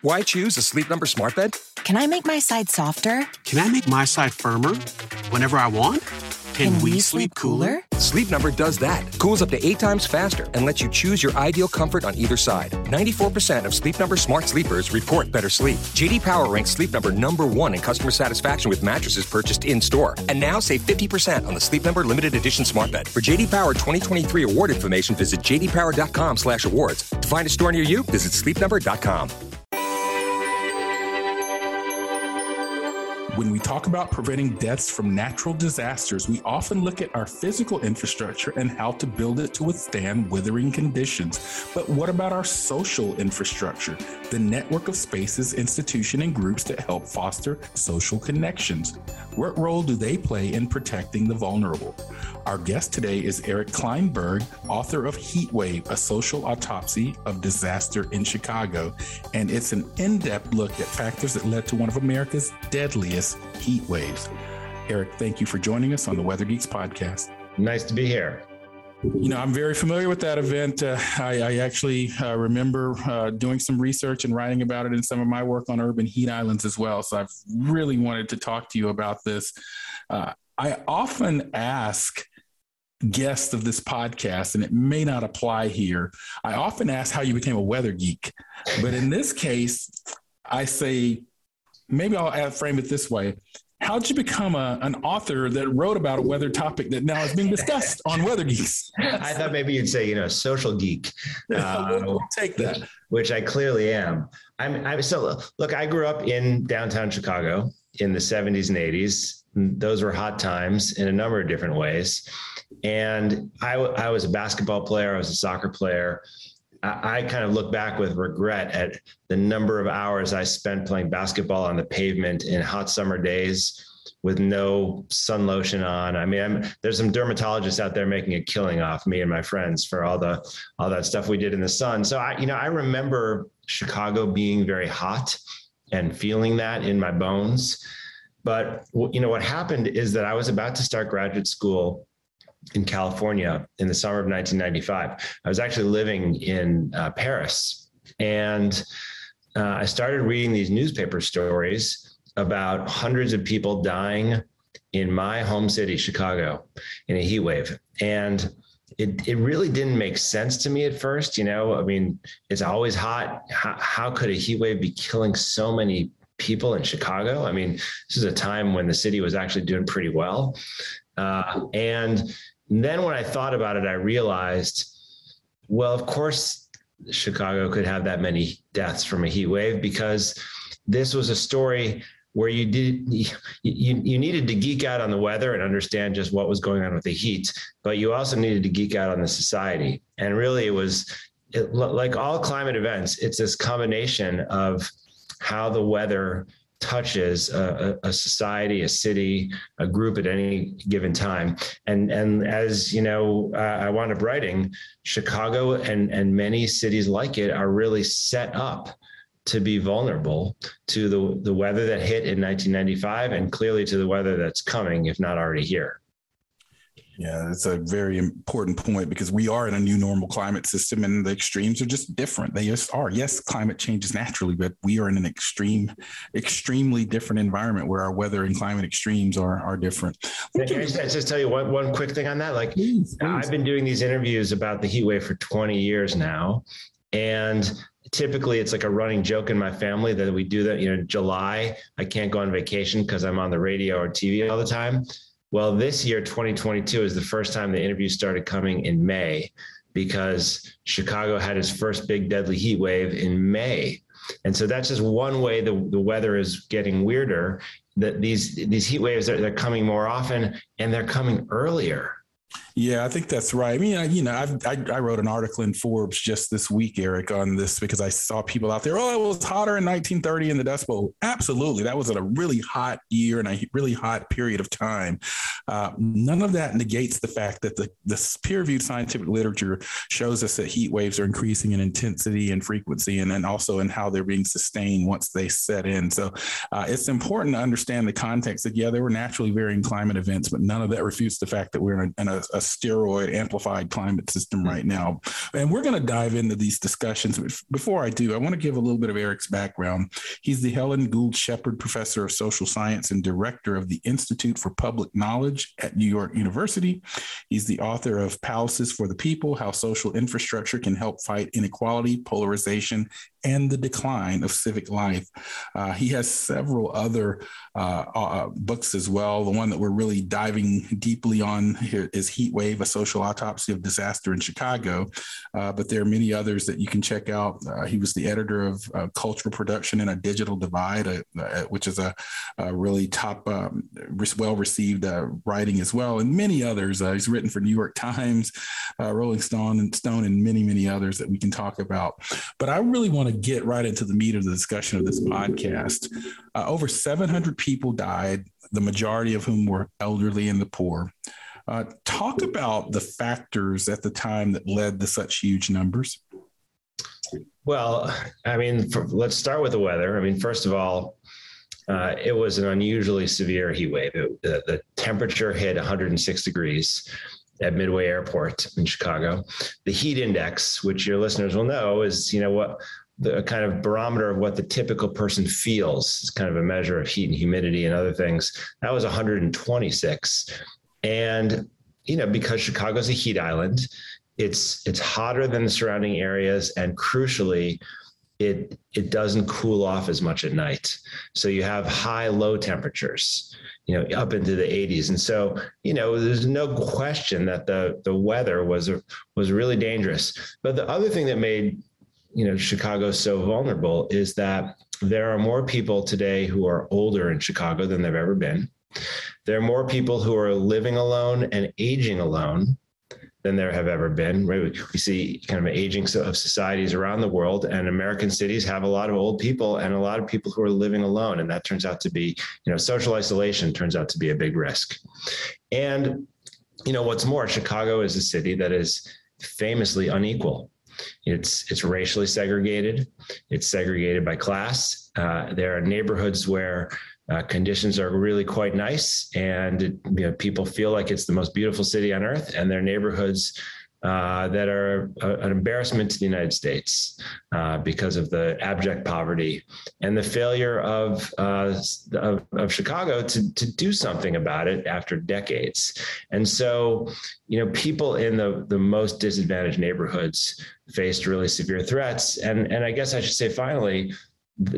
Why choose a Sleep Number smart bed? Can I make my side softer? Can I make my side firmer? Whenever I want? Can, Can we, we, sleep cooler? Sleep Number does that. Cools up to eight times faster and lets you choose your ideal comfort on either side. 94% of Sleep Number smart sleepers report better sleep. JD Power ranks Sleep Number number one in customer satisfaction with mattresses purchased in store. And now save 50% on the Sleep Number limited edition smart bed. For JD Power 2023 award information, visit jdpower.com/awards. To find a store near you, visit sleepnumber.com. When we talk about preventing deaths from natural disasters, we often look at our physical infrastructure and how to build it to withstand withering conditions. But what about our social infrastructure, the network of spaces, institutions, and groups that help foster social connections? What role do they play in protecting the vulnerable? Our guest today is Eric Klinenberg, author of Heatwave, a social autopsy of disaster in Chicago. And it's an in depth look at factors that led to one of America's deadliest heat waves. Eric, thank you for joining us on the Weather Geeks podcast. Nice to be here. You know, I'm very familiar with that event. Uh, I, I, actually uh, remember uh, doing some research and writing about it in some of my work on urban heat islands as well. So I've really wanted to talk to you about this. Uh, I often ask guests of this podcast, and it may not apply here. I often ask how you became a weather geek, but in this case, I say maybe I'll frame it this way: How'd you become a, an author that wrote about a weather topic that now is being discussed on Weather Geeks? I thought maybe you'd say, you know, social geek. Uh, we'll take that. Which, which, I clearly am. I'm, I'm so look. I grew up in downtown Chicago in the 70s and 80s. Those were hot times in a number of different ways. And I, I was a basketball player, I was a soccer player. I, kind of look back with regret at the number of hours I spent playing basketball on the pavement in hot summer days with no sun lotion on. I mean, I'm, there's some dermatologists out there making a killing off me and my friends for all the all that stuff we did in the sun. So I, you know, I remember Chicago being very hot and feeling that in my bones. But you know what happened is that I was about to start graduate school in California in the summer of 1995. I was actually living in uh, Paris, and uh, I started reading these newspaper stories about hundreds of people dying in my home city, Chicago, in a heat wave, and it, it really didn't make sense to me at first. You know, I mean, it's always hot. How, how could a heat wave be killing so many people in Chicago? I mean, this is a time when the city was actually doing pretty well. Uh, and then when I thought about it, I realized, well, of course, Chicago could have that many deaths from a heat wave because this was a story where you did you, you needed to geek out on the weather and understand just what was going on with the heat but you also needed to geek out on the society. And really it was it, like all climate events it's this combination of how the weather touches a, a, society, a city, a group at any given time. And and as you know, uh, I wound up writing, Chicago and and many cities like it are really set up to be vulnerable to the the weather that hit in 1995 and clearly to the weather that's coming, if not already here. Yeah, it's a very important point because we are in a new normal climate system and the extremes are just different. They just are. Yes, climate changes naturally, but we are in an extreme, extremely different environment where our weather and climate extremes are are different. Can I just, just tell you one, one quick thing on that? Like, please, please. I've been doing these interviews about the heat wave for 20 years now. And typically it's like a running joke in my family that we do that, you know, July, I can't go on vacation because I'm on the radio or TV all the time well, this year, 2022, is the first time the interviews started coming in May because Chicago had its first big deadly heat wave in May. And so that's just one way the, the weather is getting weirder. That these these heat waves are they're coming more often and they're coming earlier. Yeah, I think that's right. I mean, I, you know, I've, i I, wrote an article in Forbes just this week, Eric, on this because I saw people out there. Oh, it was hotter in 1930 in the Dust Bowl. Absolutely, that was a really hot year and a really hot period of time. Uh, none of that negates the fact that the the peer-reviewed scientific literature shows us that heat waves are increasing in intensity and frequency, and then also in how they're being sustained once they set in. So, uh, it's important to understand the context that yeah, there were naturally varying climate events, but none of that refutes the fact that we're in a, in a, a steroid amplified climate system hmm. right now. And we're going to dive into these discussions. Before I do, I want to give a little bit of Eric's background. He's the Helen Gould Shepard Professor of Social Science and Director of the Institute for Public Knowledge at New York University. He's the author of Palaces for the People How Social Infrastructure Can Help Fight Inequality, Polarization, and the decline of civic life. Uh, he has several other uh, uh, books as well. The one that we're really diving deeply on here is Heat Wave, A Social Autopsy of Disaster in Chicago. Uh, but there are many others that you can check out. Uh, he was the editor of uh, Cultural Production in a Digital Divide, which is a, a really top, um, well received writing as well, and many others. he's written for New York Times, Rolling Stone, and Stone, and many, many others that we can talk about. But I really want to get right into the meat of the discussion of this podcast. Uh, over 700 people died, the majority of whom were elderly and the poor. Uh, talk about the factors at the time that led to such huge numbers. Well, I mean, for, let's start with the weather. I mean, first of all, uh, it was an unusually severe heat wave. It, the, the temperature hit 106 degrees at Midway Airport in Chicago. The heat index, which your listeners will know, is you know what the kind of barometer of what the typical person feels. It's kind of a measure of heat and humidity and other things. That was 126. And, you know, because Chicago's a heat island, it's it's hotter than the surrounding areas. And crucially, it it doesn't cool off as much at night. So you have high low temperatures, you know, up into the 80s. And so, you know, there's no question that the the weather was was really dangerous. But the other thing that made you know Chicago so vulnerable is that there are more people today who are older in Chicago than they've ever been. There are more people who are living alone and aging alone than there have ever been. Right? We see kind of an aging of societies around the world, and American cities have a lot of old people and a lot of people who are living alone, and that turns out to be, you know, social isolation turns out to be a big risk. And you know, what's more, Chicago is a city that is famously unequal. It's it's racially segregated. It's segregated by class. Uh, there are neighborhoods where uh, conditions are really quite nice, and you know, people feel like it's the most beautiful city on earth. And their neighborhoods uh, that are a, an embarrassment to the United States uh, because of the abject poverty and the failure of, uh, of, of Chicago to to do something about it after decades. And so, you know, people in the the most disadvantaged neighborhoods faced really severe threats. And and I guess I should say finally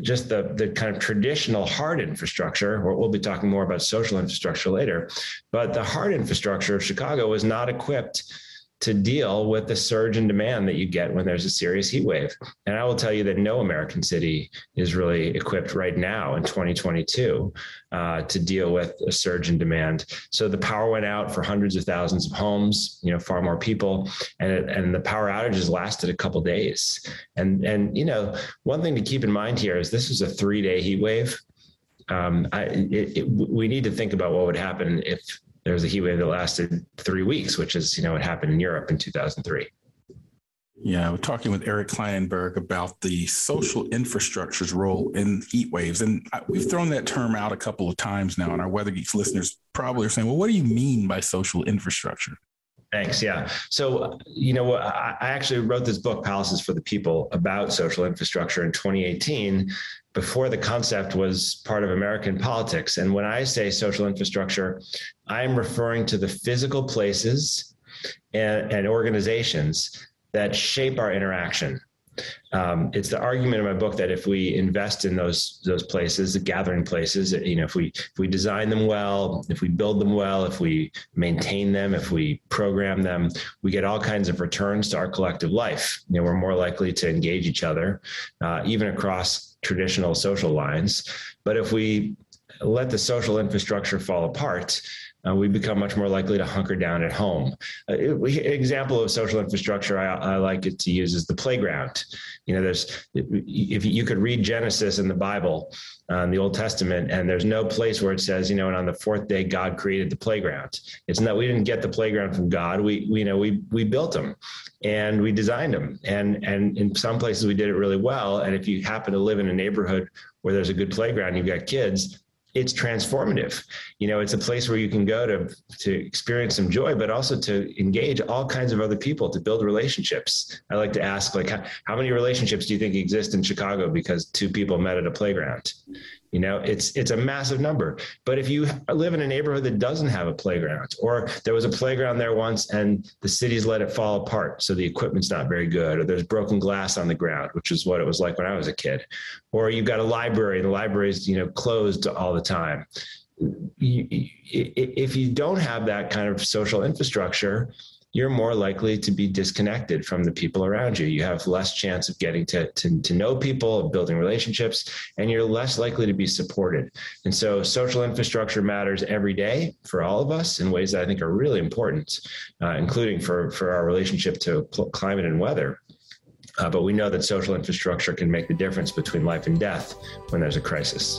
just the the kind of traditional hard infrastructure we'll be talking more about social infrastructure later but the hard infrastructure of chicago was not equipped to deal with the surge in demand that you get when there's a serious heat wave. And I will tell you that no American city is really equipped right now in 2022 uh, to deal with a surge in demand. So the power went out for hundreds of thousands of homes, you know, far more people, and it, and the power outages lasted a couple days. And and you know, one thing to keep in mind here is this was a three day heat wave. Um, I, it, it, we need to think about what would happen if there was a heat wave that lasted three weeks, which is, you know, what happened in Europe in 2003. Yeah, we're talking with Eric Klinenberg about the social infrastructure's role in heat waves. And we've thrown that term out a couple of times now, and our Weather Geeks listeners probably are saying, well, what do you mean by social infrastructure? Thanks. Yeah. So, you know, I actually wrote this book, Palaces for the People, about social infrastructure in 2018 before the concept was part of American politics. And when I say social infrastructure, I'm referring to the physical places and, and organizations that shape our interaction um, it's the argument in my book that if we invest in those those places, the gathering places, you know, if we if we design them well, if we build them well, if we maintain them, if we program them, we get all kinds of returns to our collective life. You know, we're more likely to engage each other, uh, even across traditional social lines. But if we let the social infrastructure fall apart, uh, we become much more likely to hunker down at home. Uh, example of social infrastructure I, I, like it to use is the playground. You know, there's if you could read Genesis in the Bible, um, the Old Testament, and there's no place where it says, you know, and on the fourth day God created the playground. It's not we didn't get the playground from God. We, we you know we we built them and we designed them, and and in some places we did it really well. And if you happen to live in a neighborhood where there's a good playground, you've got kids, it's transformative. You know, it's a place where you can go to to experience some joy, but also to engage all kinds of other people to build relationships. I like to ask, like, how, how many relationships do you think exist in Chicago because two people met at a playground? You know, it's it's a massive number. But if you live in a neighborhood that doesn't have a playground, or there was a playground there once and the city's let it fall apart, so the equipment's not very good, or there's broken glass on the ground, which is what it was like when I was a kid, or you've got a library, and the library's you know closed all the time. if you don't have that kind of social infrastructure, you're more likely to be disconnected from the people around you. You have less chance of getting to, to, to know people, of building relationships, and you're less likely to be supported. And so social infrastructure matters every day for all of us in ways that I think are really important, uh, including for, for our relationship to climate and weather. Uh, but we know that social infrastructure can make the difference between life and death when there's a crisis.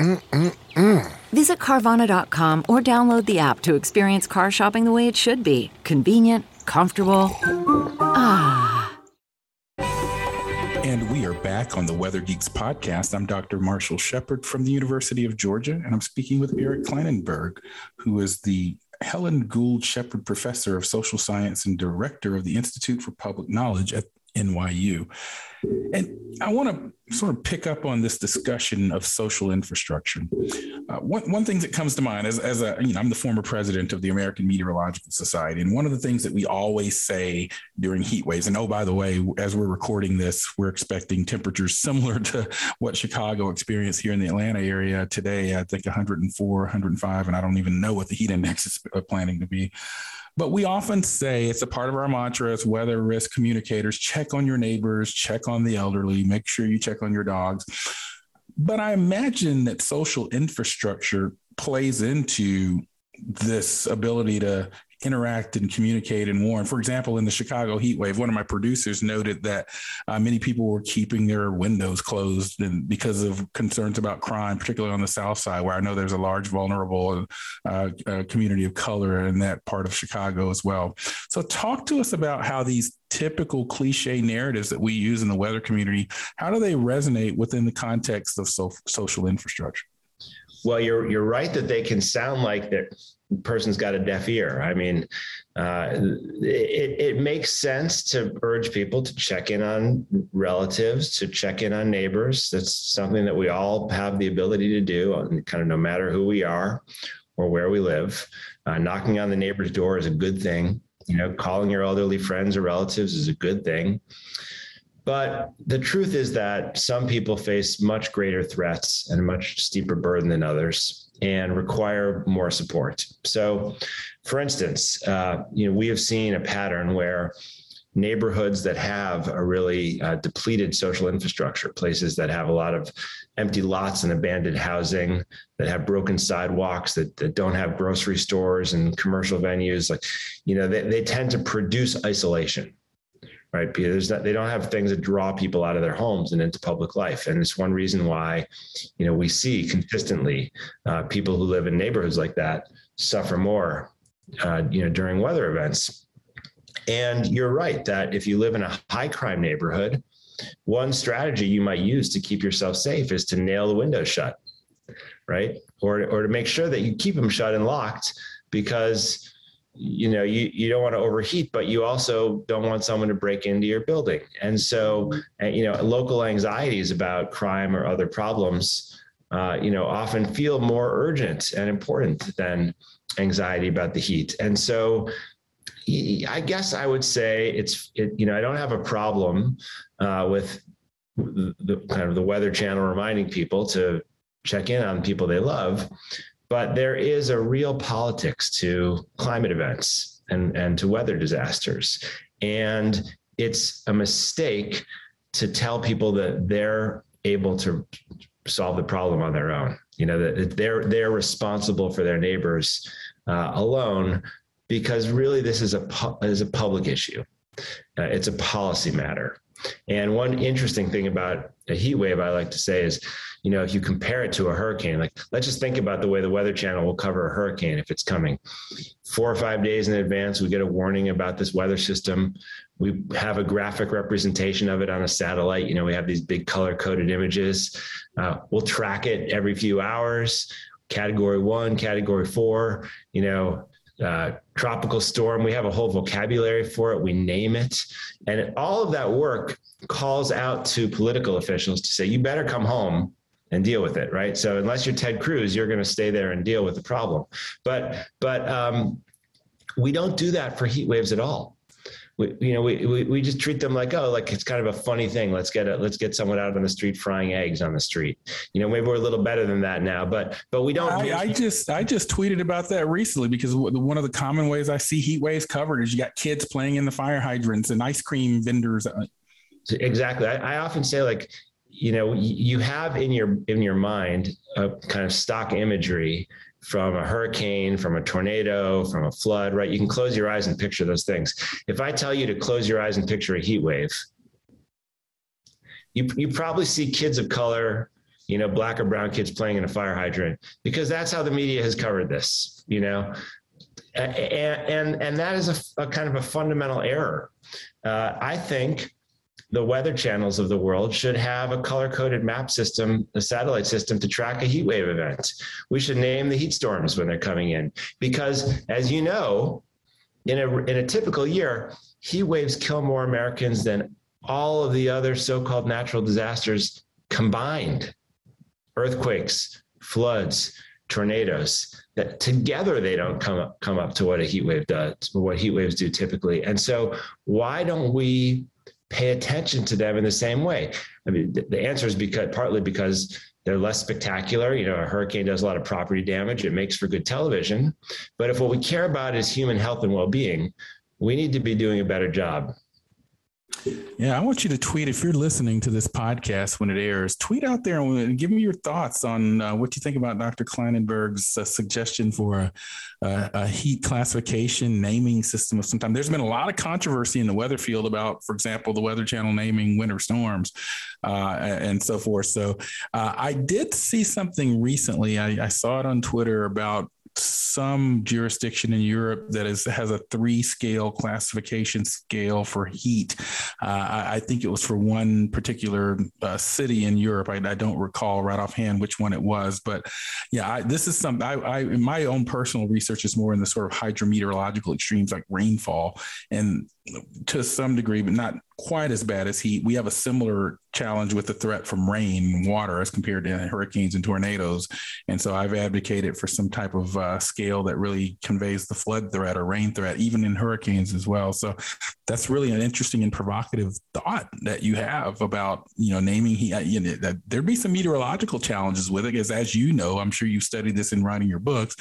Mm-mm-mm. Visit Carvana.com or download the app to experience car shopping the way it should be convenient, comfortable. Ah. And we are back on the Weather Geeks podcast. I'm Dr. Marshall Shepard from the University of Georgia, and I'm speaking with Eric Klinenberg, who is the Helen Gould Shepard Professor of Social Science and Director of the Institute for Public Knowledge at NYU. And I want to sort of pick up on this discussion of social infrastructure. Uh, one, one thing that comes to mind as, as a, you know, I'm the former president of the American Meteorological Society. And one of the things that we always say during heat waves, and oh, by the way, as we're recording this, we're expecting temperatures similar to what Chicago experienced here in the Atlanta area today. I think 104, 105, and I don't even know what the heat index is planning to be. But we often say it's a part of our mantra as weather risk communicators check on your neighbors, check on the elderly, make sure you check on your dogs. But I imagine that social infrastructure plays into this ability to interact and communicate and warn. For example, in the Chicago heat wave, one of my producers noted that uh, many people were keeping their windows closed and because of concerns about crime, particularly on the South Side, where I know there's a large vulnerable uh, uh, community of color in that part of Chicago as well. So, talk to us about how these typical cliche narratives that we use in the weather community how do they resonate within the context of so- social infrastructure? Well, you're you're right that they can sound like that person's got a deaf ear. I mean, uh, it, it makes sense to urge people to check in on relatives, to check in on neighbors. That's something that we all have the ability to do, kind of no matter who we are or where we live. Uh, knocking on the neighbor's door is a good thing. You know, calling your elderly friends or relatives is a good thing. But the truth is that some people face much greater threats and a much steeper burden than others and require more support. So, for instance, uh, you know, we have seen a pattern where neighborhoods that have a really uh, depleted social infrastructure, places that have a lot of empty lots and abandoned housing, that have broken sidewalks, that, that don't have grocery stores and commercial venues, like, you know, they, they tend to produce isolation right? Because not, they don't have things that draw people out of their homes and into public life. And it's one reason why, you know, we see consistently uh, people who live in neighborhoods like that suffer more uh, you know, during weather events. And you're right that if you live in a high crime neighborhood, one strategy you might use to keep yourself safe is to nail the windows shut, right? Or, or to make sure that you keep them shut and locked because you know you, you don't want to overheat but you also don't want someone to break into your building. And so you know local anxieties about crime or other problems uh, you know often feel more urgent and important than anxiety about the heat. And so I guess I would say it's it, you know I don't have a problem uh, with the kind of the Weather Channel reminding people to check in on people they love, but there is a real politics to climate events and and to weather disasters, and it's a mistake to tell people that they're able to solve the problem on their own. You know that they're they're responsible for their neighbors uh, alone because really this is a is a public issue. Uh, it's a policy matter. And one interesting thing about a heat wave, I like to say, is, you know, if you compare it to a hurricane, like let's just think about the way the Weather Channel will cover a hurricane if it's coming. Four or five days in advance, we get a warning about this weather system. We have a graphic representation of it on a satellite. You know, we have these big color coded images. Uh, we'll track it every few hours. Category one, category four, you know, uh, tropical storm. We have a whole vocabulary for it. We name it. And all of that work calls out to political officials to say, you better come home and deal with it, right? So unless you're Ted Cruz, you're going to stay there and deal with the problem. But but um, we don't do that for heat waves at all we, you know, we, we, we just treat them like, oh, like it's kind of a funny thing. Let's get it. Let's get someone out on the street frying eggs on the street. You know, maybe we're a little better than that now, but, but we don't. I, I just, I just tweeted about that recently because one of the common ways I see heat waves covered is you got kids playing in the fire hydrants and ice cream vendors. Exactly. I, I often say like, you know, you have in your, in your mind a kind of stock imagery from a hurricane, from a tornado, from a flood, right? You can close your eyes and picture those things. If I tell you to close your eyes and picture a heat wave, you, you probably see kids of color, you know, black or brown kids playing in a fire hydrant because that's how the media has covered this, you know, and, and, and that is a, a kind of a fundamental error. Uh, I think the weather channels of the world should have a color coded map system, a satellite system to track a heat wave event. We should name the heat storms when they're coming in because, as you know, in a, in a typical year, heat waves kill more Americans than all of the other so called natural disasters combined earthquakes, floods, tornadoes that together they don't come up come up to what a heat wave does what heat waves do typically and so why don't we pay attention to them in the same way? I mean, the answer is because partly because they're less spectacular. You know, a hurricane does a lot of property damage. It makes for good television. But if what we care about is human health and well-being, we need to be doing a better job. Yeah, I want you to tweet if you're listening to this podcast when it airs. Tweet out there and give me your thoughts on uh, what you think about Dr. Klinenberg's uh, suggestion for a, a, a, heat classification naming system of some time. There's been a lot of controversy in the weather field about, for example, the Weather Channel naming winter storms uh, and so forth. So uh, I did see something recently. I, I saw it on Twitter about some jurisdiction in Europe that is has a three scale classification scale for heat. Uh, I, I, think it was for one particular uh, city in Europe. I, I, don't recall right offhand which one it was, but yeah, I, this is something I, my own personal research is more in the sort of hydrometeorological extremes like rainfall and to some degree, but not quite as bad as heat. We have a similar challenge with the threat from rain and water as compared to hurricanes and tornadoes. And so I've advocated for some type of uh, scale that really conveys the flood threat or rain threat, even in hurricanes as well. So that's really an interesting and provocative thought that you have about, you know, naming heat. You know, that there'd be some meteorological challenges with it, because as you know, I'm sure you've studied this in writing your books.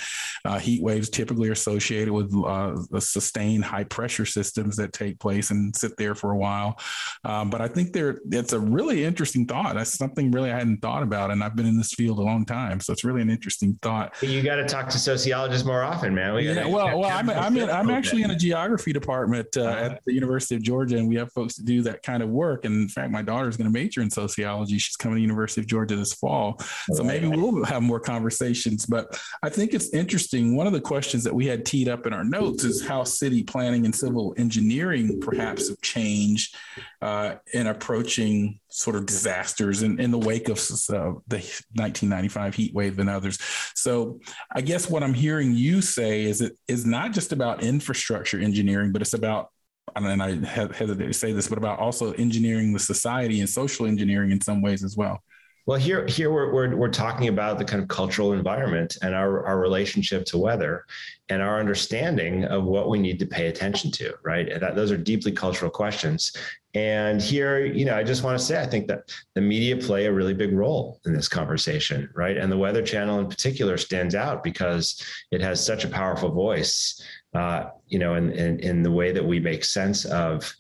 Uh, heat waves typically are associated with uh, sustained high pressure systems that take place and sit there for a while. Um, but I think there it's a really interesting thought. That's something really I hadn't thought about, and I've been in this field a long time, so it's really an interesting thought. You got to talk to sociologists more often, man. We yeah, well, well, I'm I'm, in, I'm actually in a geography department uh, uh-huh. at the University of Georgia, and we have folks to do that kind of work. And in fact, my daughter is going to major in sociology. She's coming to the University of Georgia this fall, so maybe we'll have more conversations. But I think it's interesting. One of the questions that we had teed up in our notes is how city planning and civil engineering perhaps of change uh, in approaching sort of disasters in, in the wake of uh, the 1995 heat wave and others. So I guess what I'm hearing you say is it is not just about infrastructure engineering, but it's about and I hesitate to say this, but about also engineering the society and social engineering in some ways as well. Well, here, here we're, we're, we're, talking about the kind of cultural environment and our, our relationship to weather and our understanding of what we need to pay attention to, right? That, those are deeply cultural questions. And here, you know, I just want to say, I think that the media play a really big role in this conversation, right? And the Weather Channel in particular stands out because it has such a powerful voice, uh, you know, in, in, in the way that we make sense of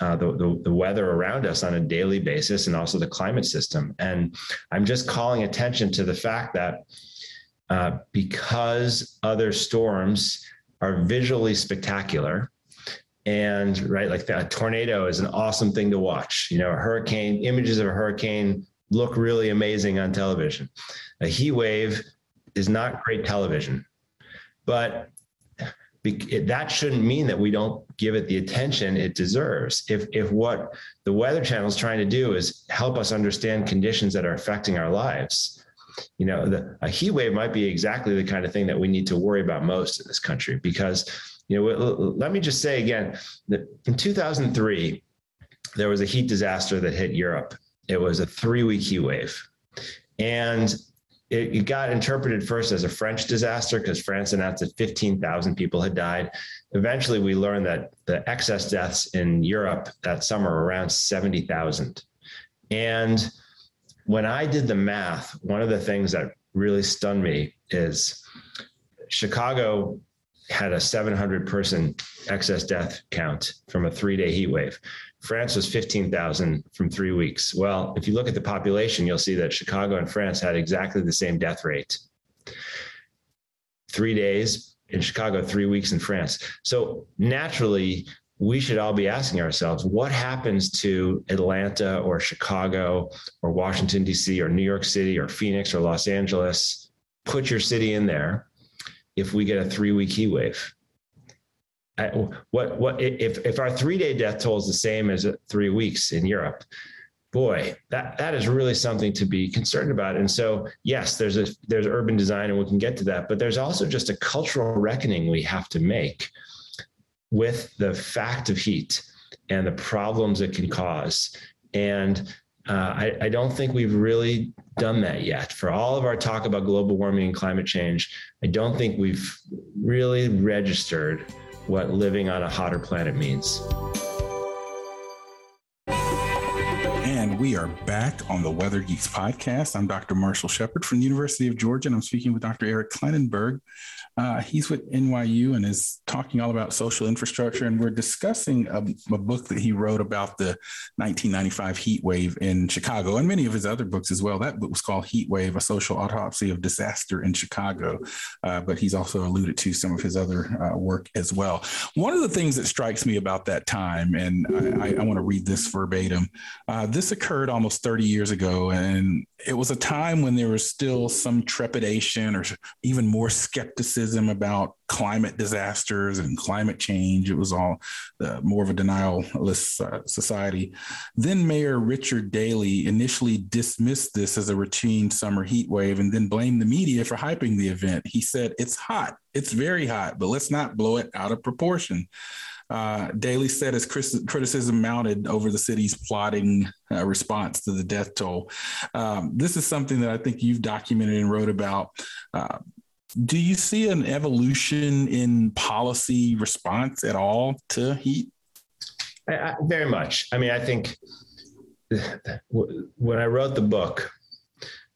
uh, the, the, the, weather around us on a daily basis and also the climate system. And I'm just calling attention to the fact that uh, because other storms are visually spectacular, and right, like a tornado is an awesome thing to watch. You know, a hurricane, images of a hurricane look really amazing on television. A heat wave is not great television, but that shouldn't mean that we don't give it the attention it deserves. If if what the Weather Channel is trying to do is help us understand conditions that are affecting our lives, you know, the, a heat wave might be exactly the kind of thing that we need to worry about most in this country. Because, you know, let me just say again that in 2003 there was a heat disaster that hit Europe. It was a three week heat wave, and it, it, got interpreted first as a French disaster because France announced that 15,000 people had died. Eventually, we learned that the excess deaths in Europe that summer were around 70,000. And when I did the math, one of the things that really stunned me is Chicago had a 700 person excess death count from a three day heat wave. France was 15,000 from three weeks. Well, if you look at the population, you'll see that Chicago and France had exactly the same death rate. Three days in Chicago, three weeks in France. So naturally, we should all be asking ourselves what happens to Atlanta or Chicago or Washington, D.C. or New York City or Phoenix or Los Angeles? Put your city in there if we get a three week heat wave what what if if our three day death toll is the same as three weeks in Europe? Boy, that that is really something to be concerned about. And so, yes, there's a there's urban design, and we can get to that. But there's also just a cultural reckoning we have to make with the fact of heat and the problems it can cause. And uh, I, I, don't think we've really done that yet. For all of our talk about global warming and climate change, I don't think we've really registered what living on a hotter planet means. And we are back on the Weather Geeks podcast. I'm Dr. Marshall Shepard from the University of Georgia, and I'm speaking with Dr. Eric Klinenberg. Uh, he's with NYU and is talking all about social infrastructure. And we're discussing a, a, book that he wrote about the 1995 heat wave in Chicago and many of his other books as well. That book was called Heat Wave, A Social Autopsy of Disaster in Chicago. Uh, but he's also alluded to some of his other uh, work as well. One of the things that strikes me about that time, and I, I, want to read this verbatim uh, this occurred almost 30 years ago. And it was a time when there was still some trepidation or even more skepticism about climate disasters and climate change. It was all uh, more of a denialist uh, society. Then Mayor Richard Daley initially dismissed this as a routine summer heat wave and then blamed the media for hyping the event. He said, It's hot, it's very hot, but let's not blow it out of proportion. Uh, Daley said as criticism mounted over the city's plotting uh, response to the death toll. Um, this is something that I think you've documented and wrote about. Uh, do you see an evolution in policy response at all to heat? I, I, very much. I mean, I think when I wrote the book,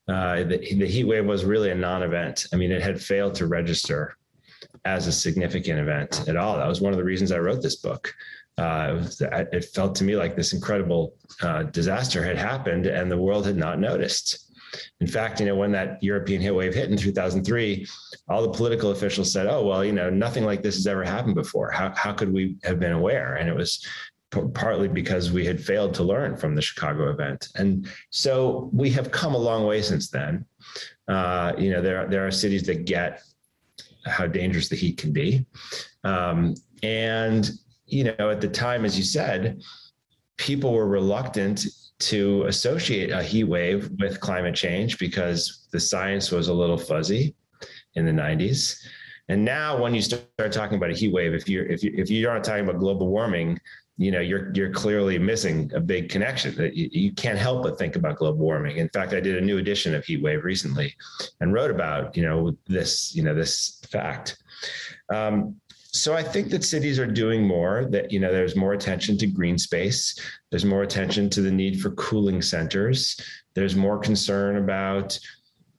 uh, the, the heat wave was really a non-event. I mean, it had failed to register as a significant event at all. That was one of the reasons I wrote this book. uh, it, felt to me like this incredible uh, disaster had happened and the world had not noticed. In fact, you know, when that European heat wave hit in 2003, all the political officials said, "Oh, well, you know, nothing like this has ever happened before. How how could we have been aware?" And it was p- partly because we had failed to learn from the Chicago event. And so we have come a long way since then. Uh, you know, there there are cities that get how dangerous the heat can be, um, and you know, at the time, as you said, people were reluctant to associate a heat wave with climate change because the science was a little fuzzy in the 90s. And now, when you start talking about a heat wave, if you're if you if you aren't talking about global warming, you know you're you're clearly missing a big connection. That you, you can't help but think about global warming. In fact, I did a new edition of Heat Wave recently, and wrote about you know this you know this fact. Um, so I think that cities are doing more that, you know, there's more attention to green space. There's more attention to the need for cooling centers. There's more concern about,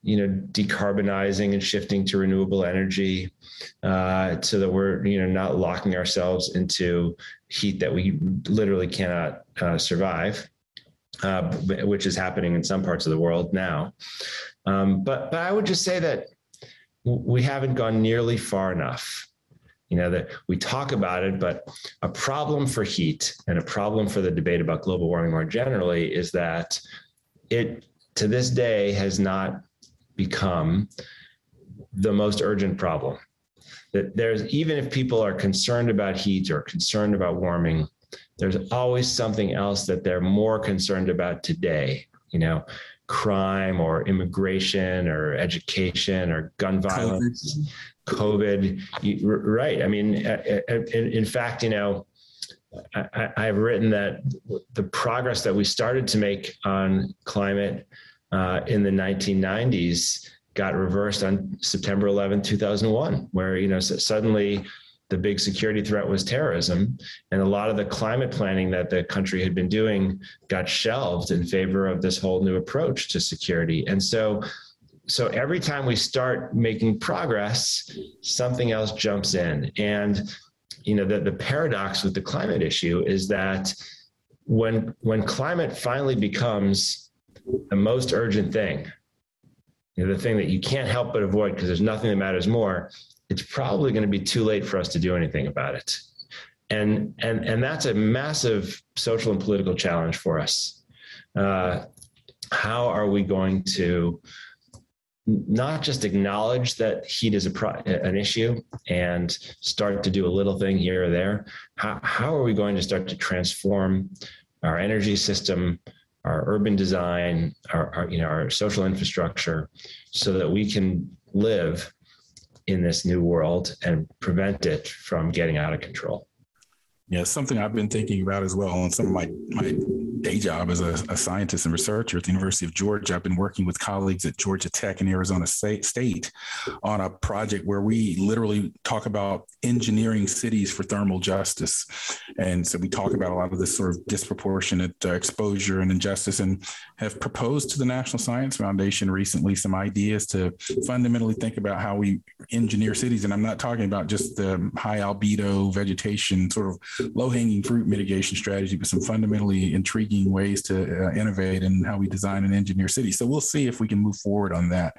you know, decarbonizing and shifting to renewable energy uh, so that we're, you know, not locking ourselves into heat that we literally cannot uh, survive. Uh, which is happening in some parts of the world now. Um, but but I would just say that we haven't gone nearly far enough you know that we talk about it but a problem for heat and a problem for the debate about global warming more generally is that it to this day has not become the most urgent problem. That there's even if people are concerned about heat or concerned about warming there's always something else that they're more concerned about today you know crime or immigration or education or gun violence COVID, you, right? I mean, in, in fact, you know, I, have written that the progress that we started to make on climate uh, in the 1990s got reversed on September 11, 2001, where you know suddenly the big security threat was terrorism, and a lot of the climate planning that the country had been doing got shelved in favor of this whole new approach to security, and so so every time we start making progress, something else jumps in. And you know, the, the paradox with the climate issue is that when when climate finally becomes the most urgent thing, you know, the thing that you can't help but avoid because there's nothing that matters more, it's probably going to be too late for us to do anything about it. And and and that's a massive social and political challenge for us. Uh, how are we going to not just acknowledge that heat is a pro- an issue and start to do a little thing here or there. How, how are we going to start to transform our energy system, our urban design, our, our you know our social infrastructure, so that we can live in this new world and prevent it from getting out of control? Yeah, something I've been thinking about as well on some of my, my day job as a, a, scientist and researcher at the University of Georgia. I've been working with colleagues at Georgia Tech and Arizona State on a project where we literally talk about engineering cities for thermal justice. And so we talk about a lot of this sort of disproportionate uh, exposure and injustice and have proposed to the National Science Foundation recently some ideas to fundamentally think about how we engineer cities. And I'm not talking about just the high albedo vegetation sort of low hanging fruit mitigation strategy, but some fundamentally intriguing ways to uh, innovate in how we design and engineer cities. So we'll see if we can move forward on that.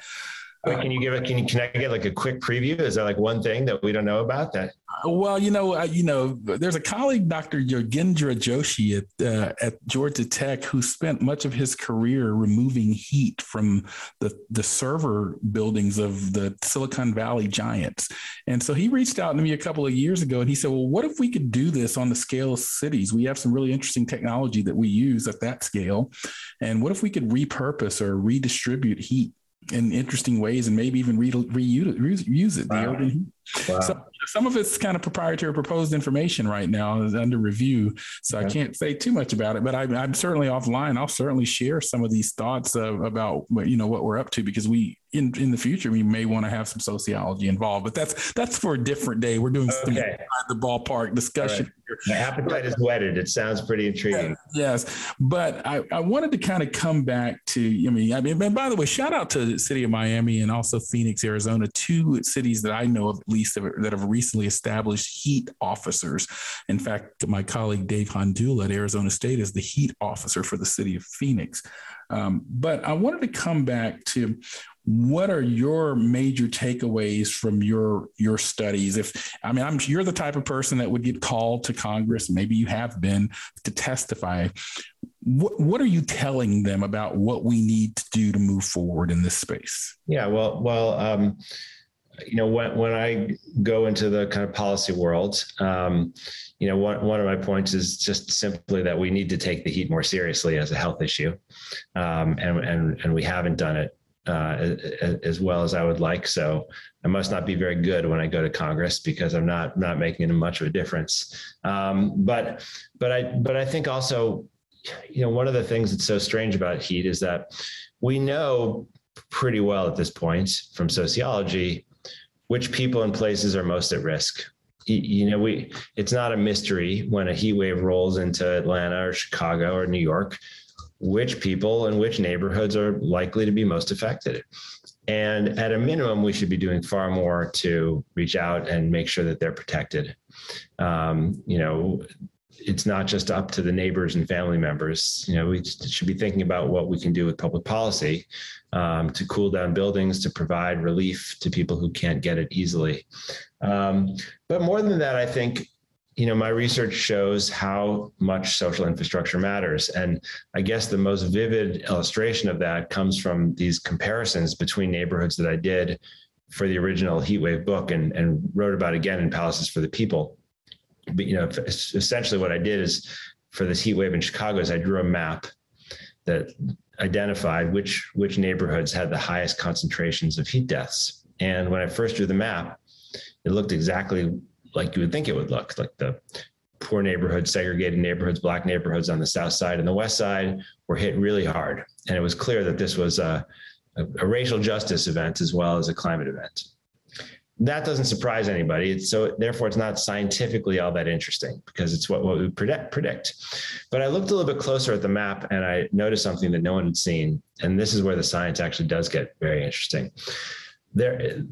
Can you give it? Can you can I get like a quick preview? Is there like one thing that we don't know about that? Well, you know, uh, you know, there's a colleague, Dr. Yogendra Joshi at uh, at Georgia Tech, who spent much of his career removing heat from the the server buildings of the Silicon Valley giants. And so he reached out to me a couple of years ago, and he said, "Well, what if we could do this on the scale of cities? We have some really interesting technology that we use at that scale, and what if we could repurpose or redistribute heat in interesting ways and maybe even re- reuse, reuse it. Wow. Wow. So some of it's kind of proprietary proposed information right now is under review. So okay. I can't say too much about it, but I, am certainly offline. I'll certainly share some of these thoughts of, about you know what we're up to because we in in the future we may want to have some sociology involved. But that's that's for a different day. We're doing okay. the ballpark discussion. My appetite is whetted. It sounds pretty intriguing. Yes, but I, I wanted to kind of come back to. I mean, I mean, and by the way, shout out to the city of Miami and also Phoenix, Arizona, two cities that I know of at least that have recently established heat officers. In fact, my colleague Dave Hondula at Arizona State is the heat officer for the city of Phoenix. Um, but I wanted to come back to what are your major takeaways from your your studies? If i mean i'm you're the type of person that would get called to congress maybe you have been to testify. What what are you telling them about what we need to do to move forward in this space? Yeah well well um, you know when when i go into the kind of policy world um, you know one, one of my points is just simply that we need to take the heat more seriously as a health issue. Um, and and and we haven't done it uh, as well as I would like. So I must not be very good when I go to Congress because I'm not not making much of a difference. Um, but but I but I think also, you know, one of the things that's so strange about heat is that we know pretty well at this point from sociology which people and places are most at risk. You know, we it's not a mystery when a heat wave rolls into Atlanta or Chicago or New York which people and which neighborhoods are likely to be most affected. And at a minimum, we should be doing far more to reach out and make sure that they're protected. Um, you know, it's not just up to the neighbors and family members. You know, we should be thinking about what we can do with public policy um, to cool down buildings, to provide relief to people who can't get it easily. Um, but more than that, I think you know, my research shows how much social infrastructure matters. And I guess the most vivid illustration of that comes from these comparisons between neighborhoods that I did for the original Heatwave book and, and wrote about again in Palaces for the People. But, you know, essentially what I did is for this heat wave in Chicago is I drew a map that identified which which neighborhoods had the highest concentrations of heat deaths. And when I first drew the map, it looked exactly like you would think it would look like the poor neighborhoods, segregated neighborhoods, black neighborhoods on the south side and the west side were hit really hard. And it was clear that this was a, a, a racial justice event as well as a climate event. That doesn't surprise anybody. So therefore, it's not scientifically all that interesting because it's what, what we predict, predict. But I looked a little bit closer at the map and I noticed something that no one had seen. And this is where the science actually does get very interesting. There,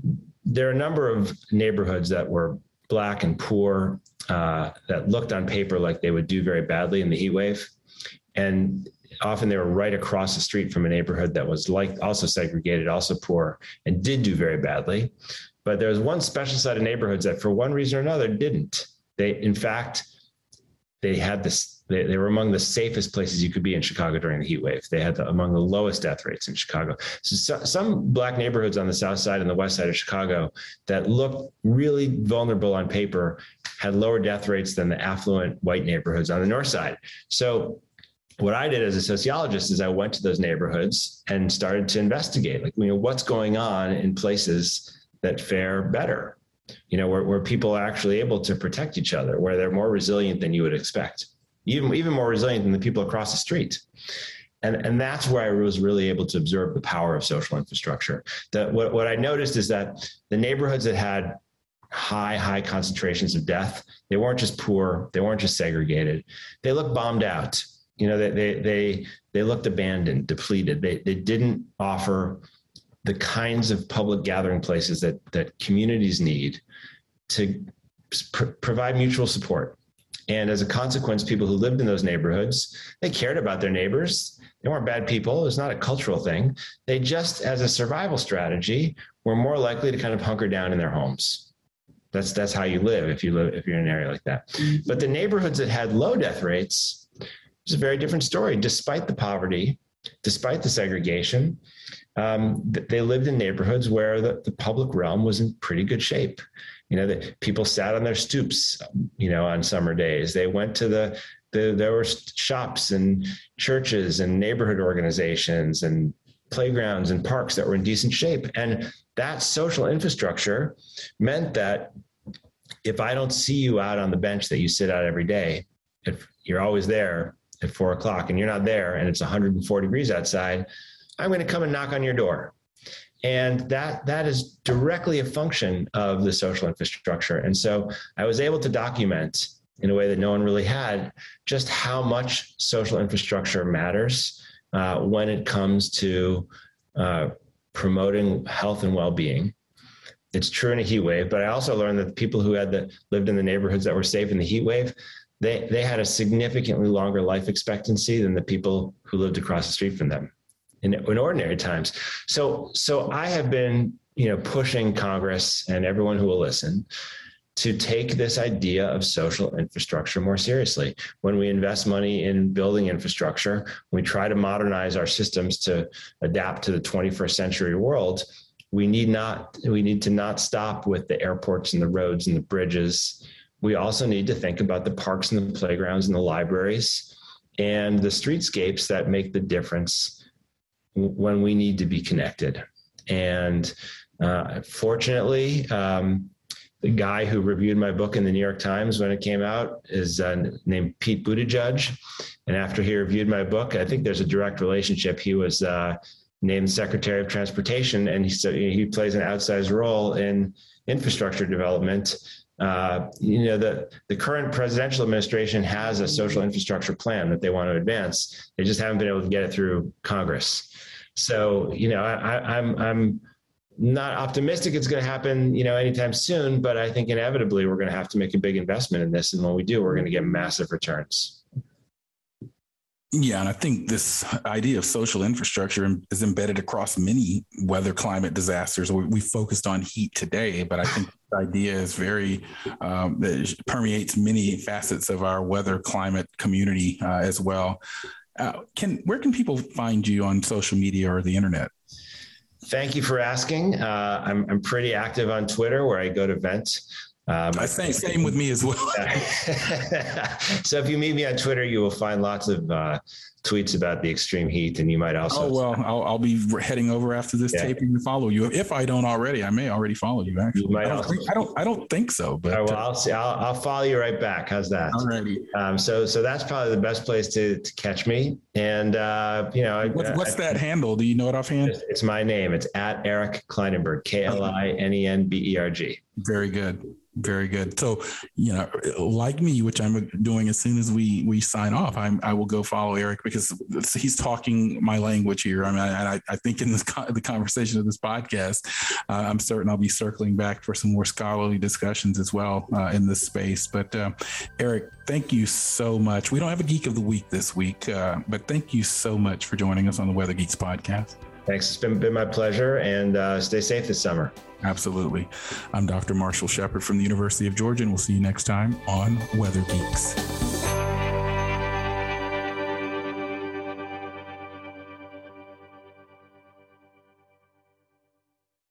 there are a number of neighborhoods that were black and poor uh, that looked on paper like they would do very badly in the heat wave. And often they were right across the street from a neighborhood that was like also segregated, also poor, and did do very badly. But there was one special set of neighborhoods that, for one reason or another, didn't. They, in fact, they had this they, they were among the safest places you could be in Chicago during the heat wave. They had the, among the lowest death rates in Chicago. So, so, some black neighborhoods on the south side and the west side of Chicago that looked really vulnerable on paper had lower death rates than the affluent white neighborhoods on the north side. So what I did as a sociologist is I went to those neighborhoods and started to investigate, like, you know, what's going on in places that fare better, you know, where, where people are actually able to protect each other, where they're more resilient than you would expect even even more resilient than the people across the street. And, and that's where I was really able to observe the power of social infrastructure. That what, what I noticed is that the neighborhoods that had high, high concentrations of death, they weren't just poor, they weren't just segregated. They looked bombed out. You know, they they they, they looked abandoned, depleted. They they didn't offer the kinds of public gathering places that that communities need to pr- provide mutual support and as a consequence, people who lived in those neighborhoods, they cared about their neighbors. They weren't bad people. It's not a cultural thing. They just, as a survival strategy, were more likely to kind of hunker down in their homes. That's that's how you live if you live if you're in an area like that. Mm-hmm. But the neighborhoods that had low death rates, it's a very different story. Despite the poverty, despite the segregation, um, they lived in neighborhoods where the, the public realm was in pretty good shape. You know, that people sat on their stoops, you know, on summer days. They went to the, the there were shops and churches and neighborhood organizations and playgrounds and parks that were in decent shape. And that social infrastructure meant that if I don't see you out on the bench that you sit out every day, if you're always there at four o'clock and you're not there and it's 104 degrees outside, I'm going to come and knock on your door and that that is directly a function of the social infrastructure and so i was able to document in a way that no one really had just how much social infrastructure matters uh, when it comes to uh, promoting health and well-being. It's true in a heat wave, but I also learned that the people who had the, lived in the neighborhoods that were safe in the heat wave, they they had a significantly longer life expectancy than the people who lived across the street from them in, in ordinary times. So so I have been you know pushing Congress and everyone who will listen to take this idea of social infrastructure more seriously. When we invest money in building infrastructure, we try to modernize our systems to adapt to the 21st century world. We need not we need to not stop with the airports and the roads and the bridges. We also need to think about the parks and the playgrounds and the libraries and the streetscapes that make the difference when we need to be connected. And uh, fortunately, um, the guy who reviewed my book in the New York Times when it came out is uh, named Pete Buttigieg. And after he reviewed my book, I think there's a direct relationship. He was uh, named Secretary of Transportation, and he said he plays an outsized role in infrastructure development. Uh, you know, the, the current presidential administration has a social infrastructure plan that they want to advance. They just haven't been able to get it through Congress. So, you know, I, I'm I'm not optimistic it's going to happen, you know, anytime soon, but I think inevitably we're going to have to make a big investment in this. And when we do, we're going to get massive returns. Yeah, and I think this idea of social infrastructure is embedded across many weather climate disasters. We, we focused on heat today, but I think the idea is very um, permeates many facets of our weather climate community uh, as well. Uh, can where can people find you on social media or the internet? Thank you for asking. Uh, I'm, I'm pretty active on Twitter where I go to vent. Um, I think same with me as well. so if you meet me on Twitter, you will find lots of uh, tweets about the extreme heat, and you might also. Oh well, I'll, I'll be heading over after this yeah. taping to follow you. If I don't already, I may already follow you. Actually, you might I, don't also, think, I don't. I don't think so. But right, well, I'll see. I'll, I'll follow you right back. How's that? Alrighty. Um, so so that's probably the best place to, to catch me. And uh, you know, what's, what's I, that I, handle? Do you know it offhand? It's, it's my name. It's at Eric Klinenberg. K L I N E N B E R G. Very good. Very good. So, you know, like me, which I'm doing as soon as we we sign off, I'm, I will go follow Eric because he's talking my language here. I mean, I, I think in this the conversation of this podcast, uh, I'm certain I'll be circling back for some more scholarly discussions as well uh, in this space. But uh, Eric, thank you so much. We don't have a geek of the week this week, uh, but thank you so much for joining us on the Weather Geeks podcast. Thanks. It's been, been my pleasure, and uh, stay safe this summer. Absolutely. I'm Dr. Marshall Shepard from the University of Georgia, and we'll see you next time on Weather Geeks.